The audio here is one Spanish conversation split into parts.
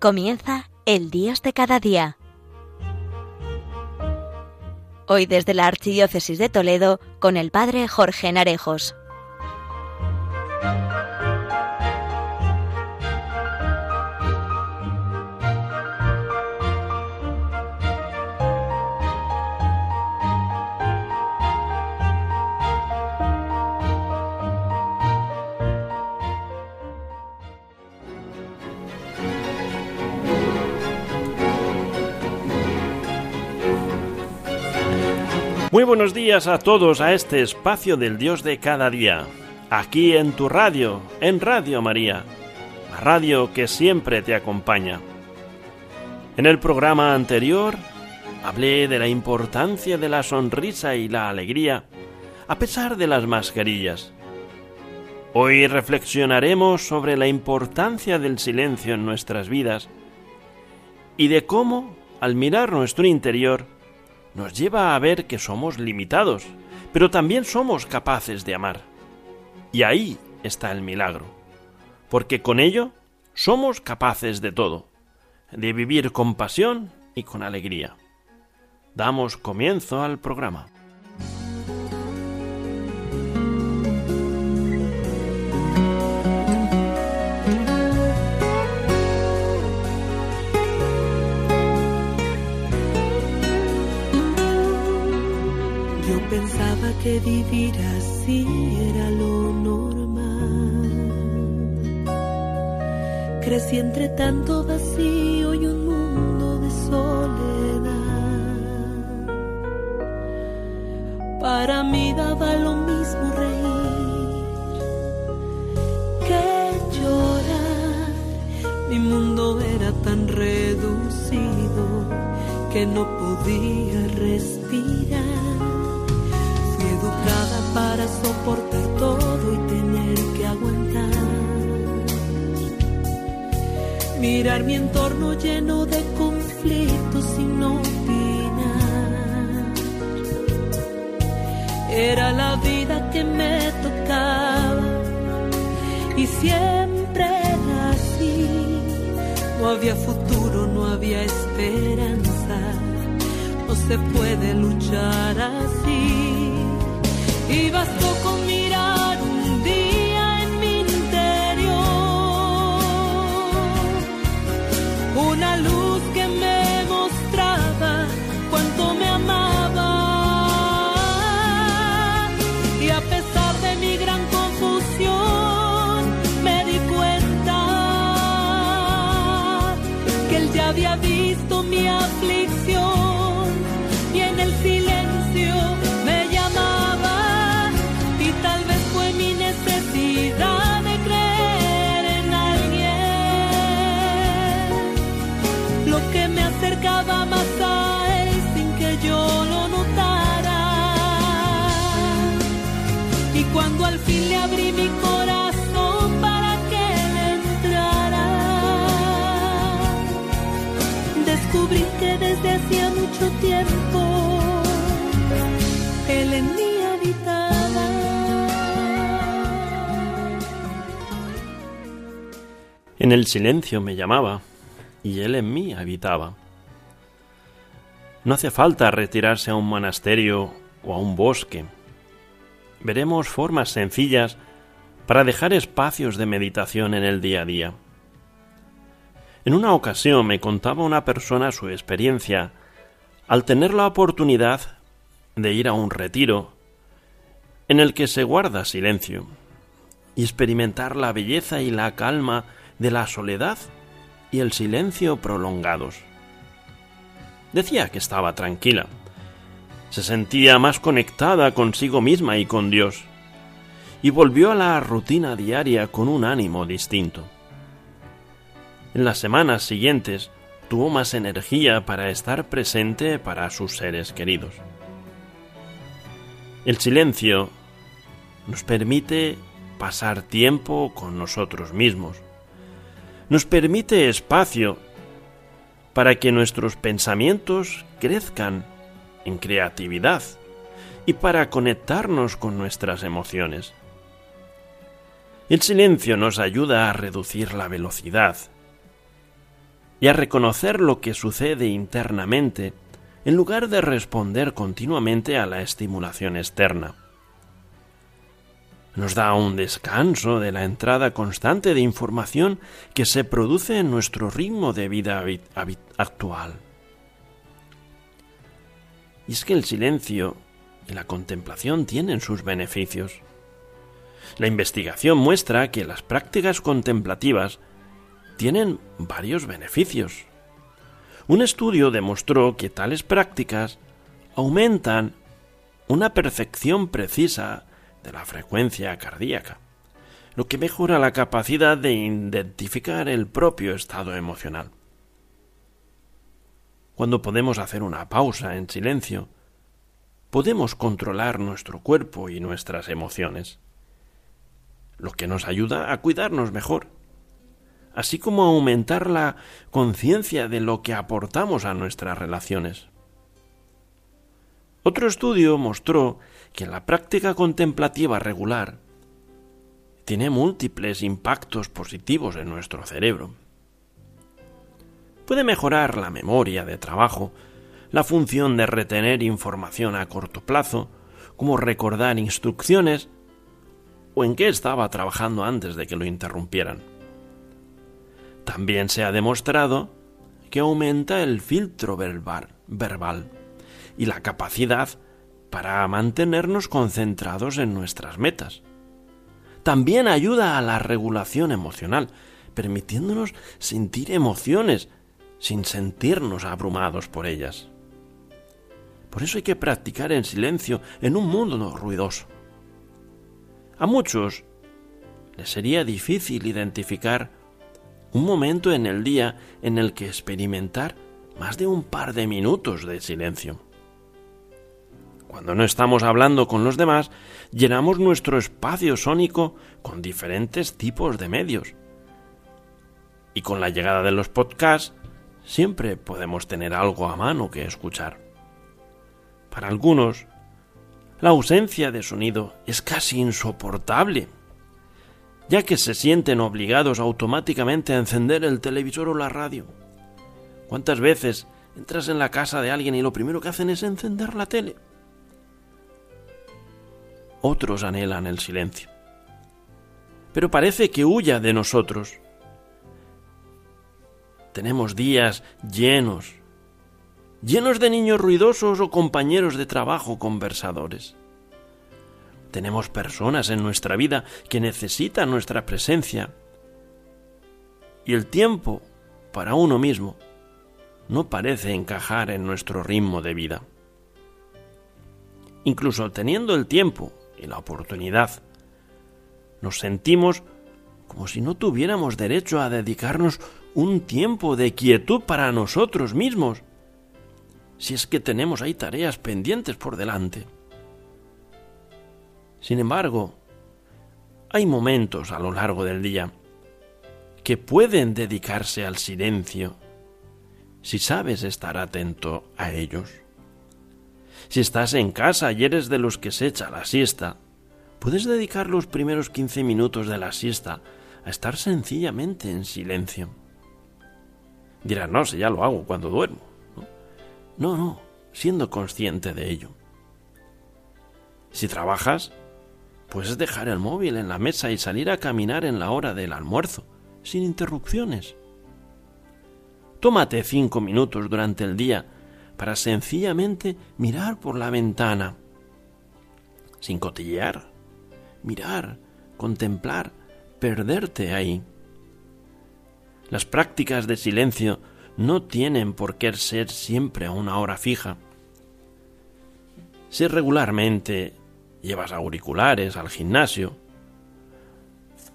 Comienza el Dios de cada día. Hoy desde la Archidiócesis de Toledo con el Padre Jorge Narejos. Muy buenos días a todos a este espacio del Dios de cada día, aquí en tu radio, en Radio María, la radio que siempre te acompaña. En el programa anterior hablé de la importancia de la sonrisa y la alegría, a pesar de las mascarillas. Hoy reflexionaremos sobre la importancia del silencio en nuestras vidas y de cómo, al mirar nuestro interior, nos lleva a ver que somos limitados, pero también somos capaces de amar. Y ahí está el milagro, porque con ello somos capaces de todo, de vivir con pasión y con alegría. Damos comienzo al programa. Que vivir así era lo normal. Crecí entre tanto vacío y un mundo de soledad. Para mí daba lo mismo reír que llorar. Mi mundo era tan reducido que no podía respirar para soportar todo y tener que aguantar. Mirar mi entorno lleno de conflictos sin opinar. Era la vida que me tocaba y siempre era así. No había futuro, no había esperanza. No se puede luchar así y bastó con mirar un día en mi interior. Una luz que me mostraba cuánto me amaba Descubrí que desde hacía mucho tiempo él en mí habitaba. En el silencio me llamaba y él en mí habitaba. No hace falta retirarse a un monasterio o a un bosque veremos formas sencillas para dejar espacios de meditación en el día a día. En una ocasión me contaba una persona su experiencia al tener la oportunidad de ir a un retiro en el que se guarda silencio y experimentar la belleza y la calma de la soledad y el silencio prolongados. Decía que estaba tranquila, se sentía más conectada consigo misma y con Dios, y volvió a la rutina diaria con un ánimo distinto. En las semanas siguientes tuvo más energía para estar presente para sus seres queridos. El silencio nos permite pasar tiempo con nosotros mismos, nos permite espacio para que nuestros pensamientos crezcan en creatividad y para conectarnos con nuestras emociones. El silencio nos ayuda a reducir la velocidad. Y a reconocer lo que sucede internamente en lugar de responder continuamente a la estimulación externa. Nos da un descanso de la entrada constante de información que se produce en nuestro ritmo de vida actual. Y es que el silencio y la contemplación tienen sus beneficios. La investigación muestra que las prácticas contemplativas tienen varios beneficios. Un estudio demostró que tales prácticas aumentan una percepción precisa de la frecuencia cardíaca, lo que mejora la capacidad de identificar el propio estado emocional. Cuando podemos hacer una pausa en silencio, podemos controlar nuestro cuerpo y nuestras emociones, lo que nos ayuda a cuidarnos mejor, así como aumentar la conciencia de lo que aportamos a nuestras relaciones. Otro estudio mostró que la práctica contemplativa regular tiene múltiples impactos positivos en nuestro cerebro. Puede mejorar la memoria de trabajo, la función de retener información a corto plazo, como recordar instrucciones o en qué estaba trabajando antes de que lo interrumpieran. También se ha demostrado que aumenta el filtro verbal, y la capacidad para mantenernos concentrados en nuestras metas. También ayuda a la regulación emocional, permitiéndonos sentir emociones sin sentirnos abrumados por ellas. Por eso hay que practicar en silencio en un mundo ruidoso. A muchos les sería difícil identificar un momento en el día en el que experimentar más de un par de minutos de silencio. Cuando no estamos hablando con los demás, llenamos nuestro espacio sónico con diferentes tipos de medios. Y con la llegada de los podcasts, siempre podemos tener algo a mano que escuchar. Para algunos, la ausencia de sonido es casi insoportable, ya que se sienten obligados automáticamente a encender el televisor o la radio. ¿Cuántas veces entras en la casa de alguien y lo primero que hacen es encender la tele? Otros anhelan el silencio. Pero parece que huya de nosotros. Tenemos días llenos llenos de niños ruidosos o compañeros de trabajo conversadores. Tenemos personas en nuestra vida que necesitan nuestra presencia. Y el tiempo para uno mismo no parece encajar en nuestro ritmo de vida. Incluso teniendo el tiempo y la oportunidad, nos sentimos como si no tuviéramos derecho a dedicarnos un tiempo de quietud para nosotros mismos si es que tenemos ahí tareas pendientes por delante. Sin embargo, hay momentos a lo largo del día que pueden dedicarse al silencio si sabes estar atento a ellos. Si estás en casa y eres de los que se echa la siesta, puedes dedicar los primeros quince minutos de la siesta a estar sencillamente en silencio. Dirás, no, si ya lo hago cuando duermo. No, no, siendo consciente de ello. Si trabajas, puedes dejar el móvil en la mesa y salir a caminar en la hora del almuerzo, sin interrupciones. Tómate cinco minutos durante el día para sencillamente mirar por la ventana, sin cotillear, mirar, contemplar, perderte ahí. Las prácticas de silencio no tienen por qué ser siempre a una hora fija. Si regularmente llevas auriculares al gimnasio,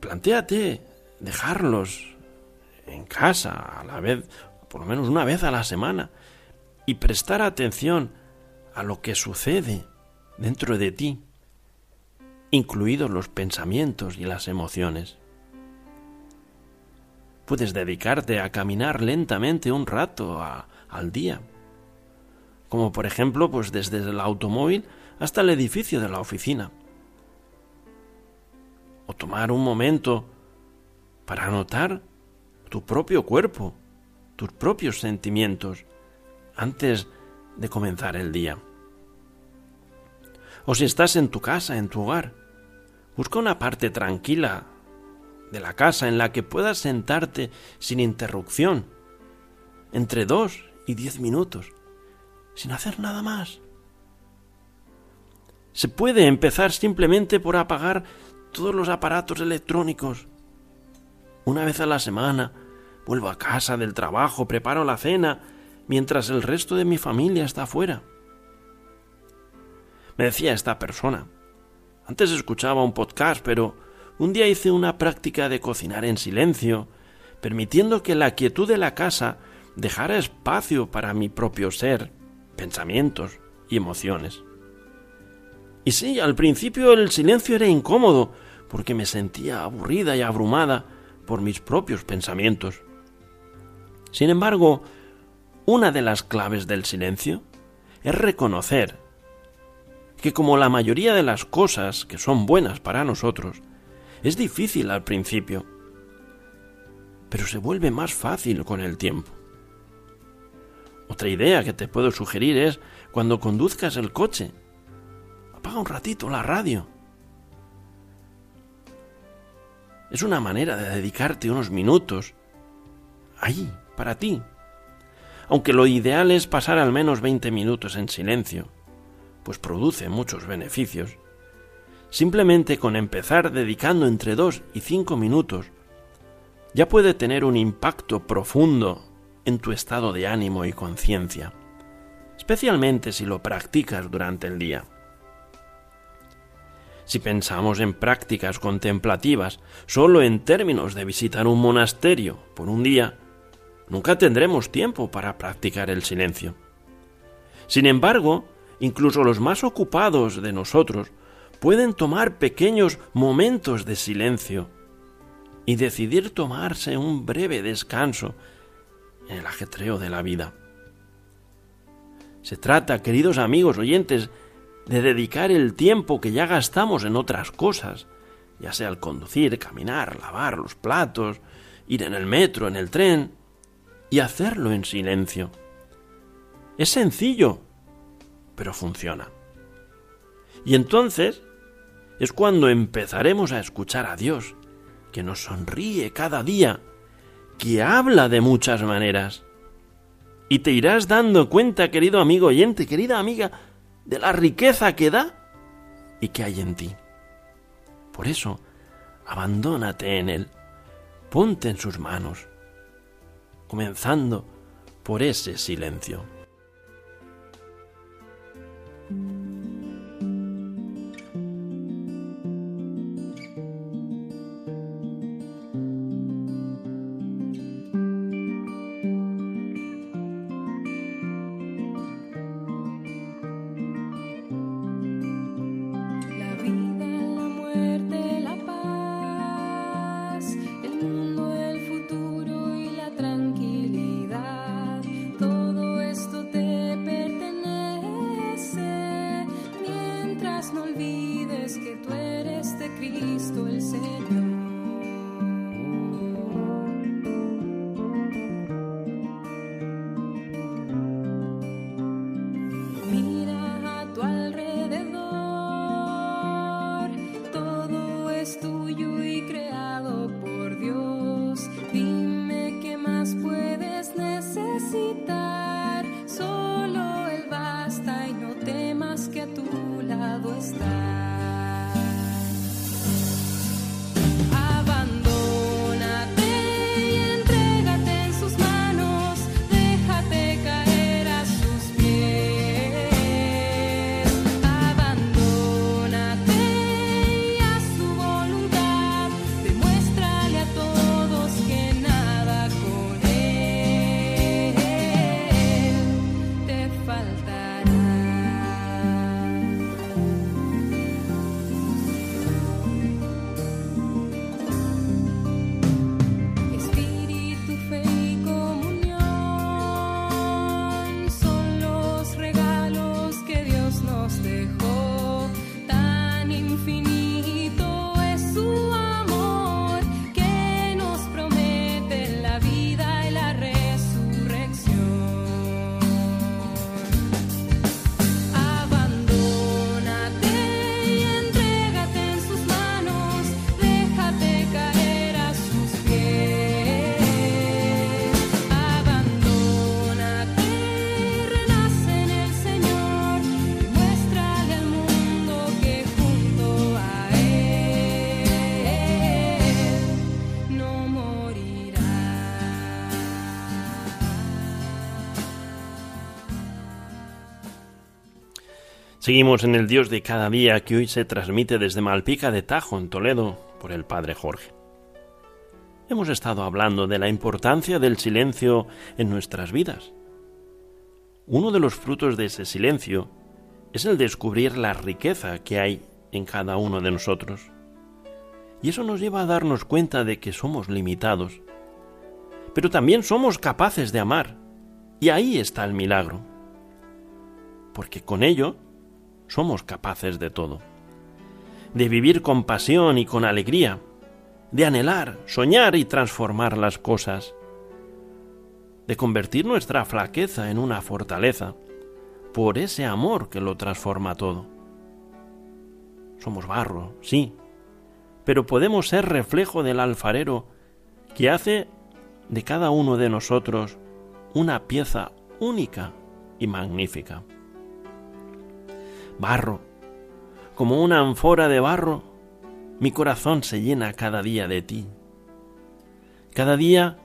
plantéate dejarlos en casa a la vez, por lo menos una vez a la semana, y prestar atención a lo que sucede dentro de ti, incluidos los pensamientos y las emociones. Puedes dedicarte a caminar lentamente un rato al día. Como por ejemplo, pues desde el automóvil hasta el edificio de la oficina. O tomar un momento para notar tu propio cuerpo tus propios sentimientos antes de comenzar el día. O si estás en tu casa, en tu hogar, busca una parte tranquila de la casa en la que puedas sentarte sin interrupción, entre dos y diez minutos, sin hacer nada más. Se puede empezar simplemente por apagar todos los aparatos electrónicos. Una vez a la semana vuelvo a casa del trabajo, preparo la cena, mientras el resto de mi familia está afuera. Me decía esta persona, antes escuchaba un podcast, pero un día hice una práctica de cocinar en silencio, permitiendo que la quietud de la casa dejara espacio para mi propio ser, pensamientos y emociones. Y sí, al principio el silencio era incómodo, porque me sentía aburrida y abrumada por mis propios pensamientos. Sin embargo, una de las claves del silencio es reconocer que como la mayoría de las cosas que son buenas para nosotros, es difícil al principio, pero se vuelve más fácil con el tiempo. Otra idea que te puedo sugerir es cuando conduzcas el coche, apaga un ratito la radio. Es una manera de dedicarte unos minutos ahí, para ti. Aunque lo ideal es pasar al menos 20 minutos en silencio, pues produce muchos beneficios. Simplemente con empezar dedicando entre 2 y 5 minutos, ya puede tener un impacto profundo en tu estado de ánimo y conciencia, especialmente si lo practicas durante el día. Si pensamos en prácticas contemplativas solo en términos de visitar un monasterio por un día, nunca tendremos tiempo para practicar el silencio. Sin embargo, incluso los más ocupados de nosotros pueden tomar pequeños momentos de silencio y decidir tomarse un breve descanso en el ajetreo de la vida. Se trata, queridos amigos oyentes, de dedicar el tiempo que ya gastamos en otras cosas, ya sea al conducir, caminar, lavar los platos, ir en el metro, en el tren, y hacerlo en silencio. Es sencillo, pero funciona. Y entonces es cuando empezaremos a escuchar a Dios, que nos sonríe cada día, que habla de muchas maneras. Y te irás dando cuenta, querido amigo oyente, querida amiga, de la riqueza que da y que hay en ti. Por eso, abandónate en Él, ponte en sus manos, comenzando por ese silencio. no olvides que tú eres de Cristo el Señor. Seguimos en el Dios de cada día que hoy se transmite desde Malpica de Tajo, en Toledo, por el Padre Jorge. Hemos estado hablando de la importancia del silencio en nuestras vidas. Uno de los frutos de ese silencio es el descubrir la riqueza que hay en cada uno de nosotros. Y eso nos lleva a darnos cuenta de que somos limitados, pero también somos capaces de amar. Y ahí está el milagro. Porque con ello somos capaces de todo. De vivir con pasión y con alegría, de anhelar, soñar y transformar las cosas, de convertir nuestra flaqueza en una fortaleza, por ese amor que lo transforma todo. Somos barro, sí, pero podemos ser reflejo del alfarero que hace de cada uno de nosotros una pieza única y magnífica. Barro, como una anfora de barro, mi corazón se llena cada día de ti. Cada día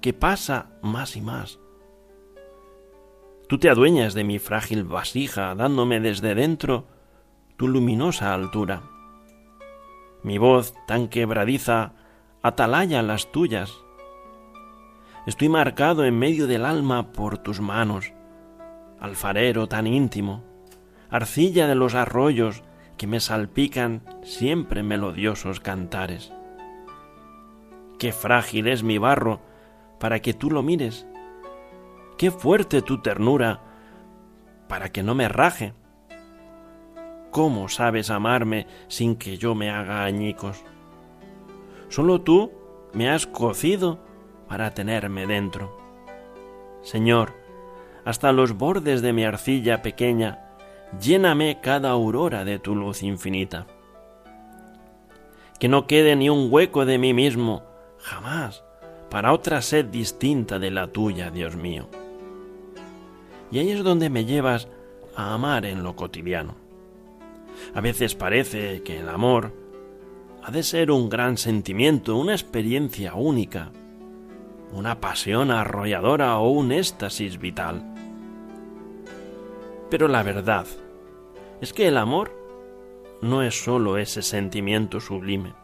que pasa más y más. Tú te adueñas de mi frágil vasija, dándome desde dentro tu luminosa altura. Mi voz tan quebradiza atalaya las tuyas. Estoy marcado en medio del alma por tus manos, alfarero tan íntimo, arcilla de los arroyos que me salpican siempre melodiosos cantares. Qué frágil es mi barro para que tú lo mires. Qué fuerte tu ternura para que no me raje. ¿Cómo sabes amarme sin que yo me haga añicos? Solo tú me has cocido para tenerme dentro. Señor, hasta los bordes de mi arcilla pequeña lléname cada aurora de tu luz infinita. Que no quede ni un hueco de mí mismo, jamás, para otra sed distinta de la tuya, Dios mío. Y ahí es donde me llevas a amar en lo cotidiano. A veces parece que el amor ha de ser un gran sentimiento, una experiencia única, una pasión arrolladora o un éxtasis vital. Pero la verdad es que el amor no es sólo ese sentimiento sublime.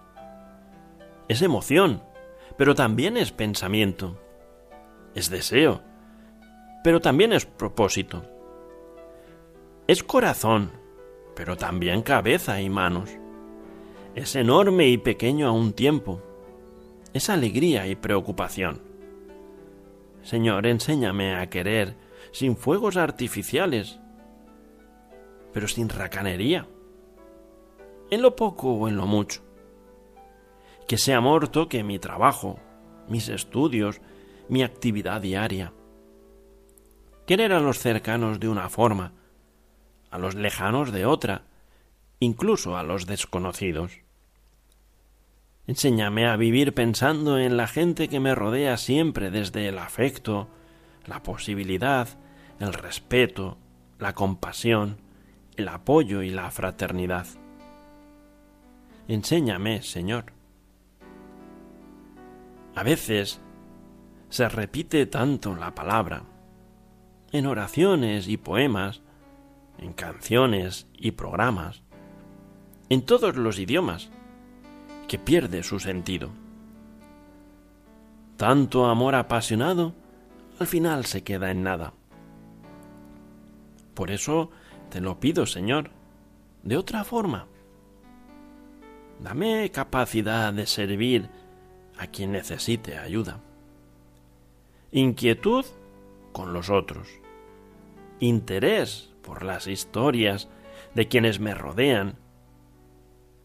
Es emoción, pero también es pensamiento. Es deseo, pero también es propósito. Es corazón, pero también cabeza y manos. Es enorme y pequeño a un tiempo. Es alegría y preocupación. Señor, enséñame a querer sin fuegos artificiales, pero sin racanería, en lo poco o en lo mucho. Que ese amor toque mi trabajo, mis estudios, mi actividad diaria. Querer a los cercanos de una forma, a los lejanos de otra, incluso a los desconocidos. Enséñame a vivir pensando en la gente que me rodea siempre desde el afecto, la posibilidad, el respeto, la compasión, el apoyo y la fraternidad. Enséñame, Señor. A veces se repite tanto la palabra, en oraciones y poemas, en canciones y programas, en todos los idiomas, que pierde su sentido. Tanto amor apasionado al final se queda en nada. Por eso te lo pido, Señor, de otra forma. Dame capacidad de servir a quien necesite ayuda. Inquietud con los otros. Interés por las historias de quienes me rodean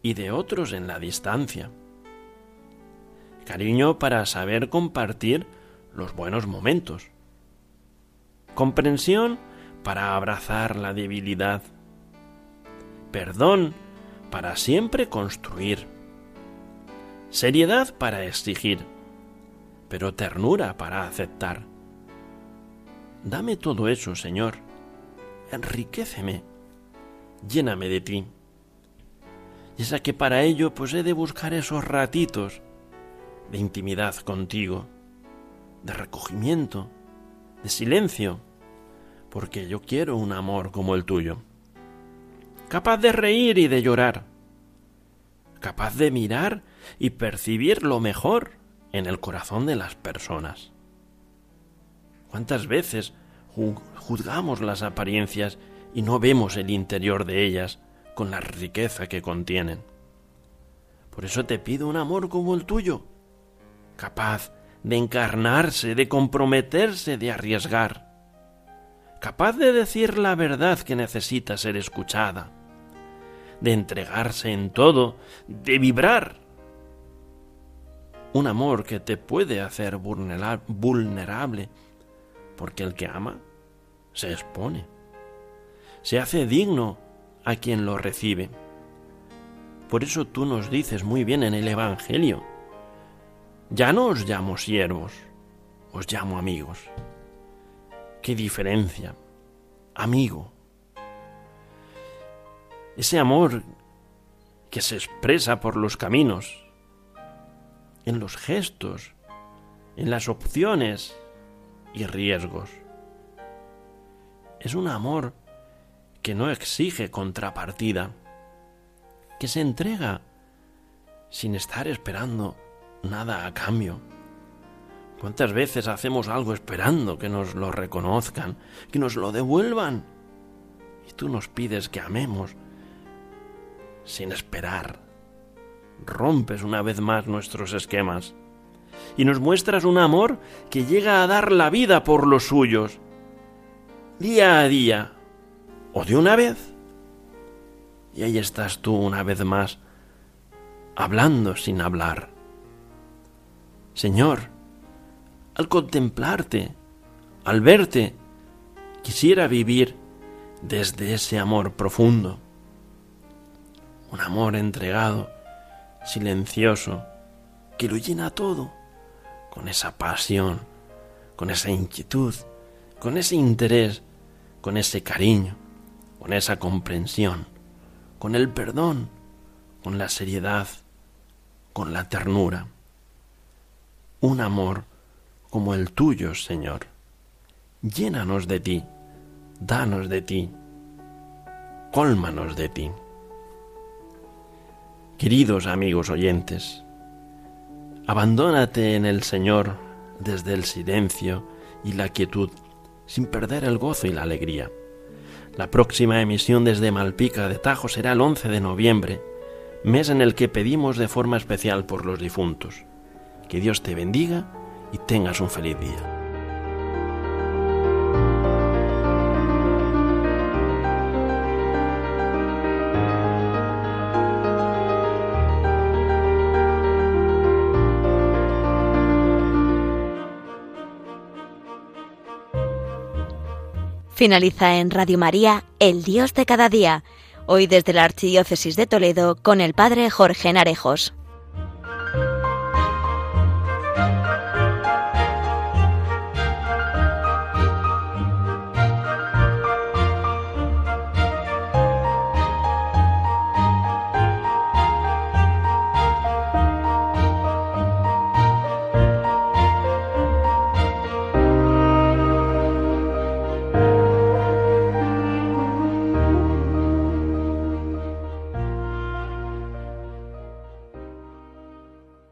y de otros en la distancia. Cariño para saber compartir los buenos momentos. Comprensión para abrazar la debilidad. Perdón para siempre construir. Seriedad para exigir, pero ternura para aceptar. Dame todo eso, Señor. Enriquéceme. Lléname de ti. Y es que para ello pues he de buscar esos ratitos de intimidad contigo, de recogimiento, de silencio, porque yo quiero un amor como el tuyo. capaz de reír y de llorar, capaz de mirar y percibir lo mejor en el corazón de las personas. ¿Cuántas veces juzgamos las apariencias y no vemos el interior de ellas con la riqueza que contienen? Por eso te pido un amor como el tuyo, capaz de encarnarse, de comprometerse, de arriesgar, capaz de decir la verdad que necesita ser escuchada, de entregarse en todo, de vibrar. Un amor que te puede hacer vulnerable, porque el que ama se expone, se hace digno a quien lo recibe. Por eso tú nos dices muy bien en el Evangelio, ya no os llamo siervos, os llamo amigos. ¿Qué diferencia? Amigo. Ese amor que se expresa por los caminos, en los gestos, en las opciones y riesgos. Es un amor que no exige contrapartida, que se entrega sin estar esperando nada a cambio. ¿Cuántas veces hacemos algo esperando que nos lo reconozcan, que nos lo devuelvan? Y tú nos pides que amemos sin esperar. Rompes una vez más nuestros esquemas y nos muestras un amor que llega a dar la vida por los suyos, día a día, o de una vez. Y ahí estás tú una vez más, hablando sin hablar Señor, al contemplarte, al verte, quisiera vivir desde ese amor profundo, un amor entregado, silencioso, que lo llena todo, con esa pasión, con esa inquietud, con ese interés, con ese cariño, con esa comprensión, con el perdón, con la seriedad, con la ternura. Un amor como el tuyo, Señor. Llénanos de ti, danos de ti, cólmanos de ti. Queridos amigos oyentes, abandónate en el Señor desde el silencio y la quietud, sin perder el gozo y la alegría. La próxima emisión desde Malpica de Tajo será el 11 de noviembre, mes en el que pedimos de forma especial por los difuntos. Que Dios te bendiga y tengas un feliz día. Finaliza en Radio María, El Dios de cada día, hoy desde la Archidiócesis de Toledo con el Padre Jorge Narejos.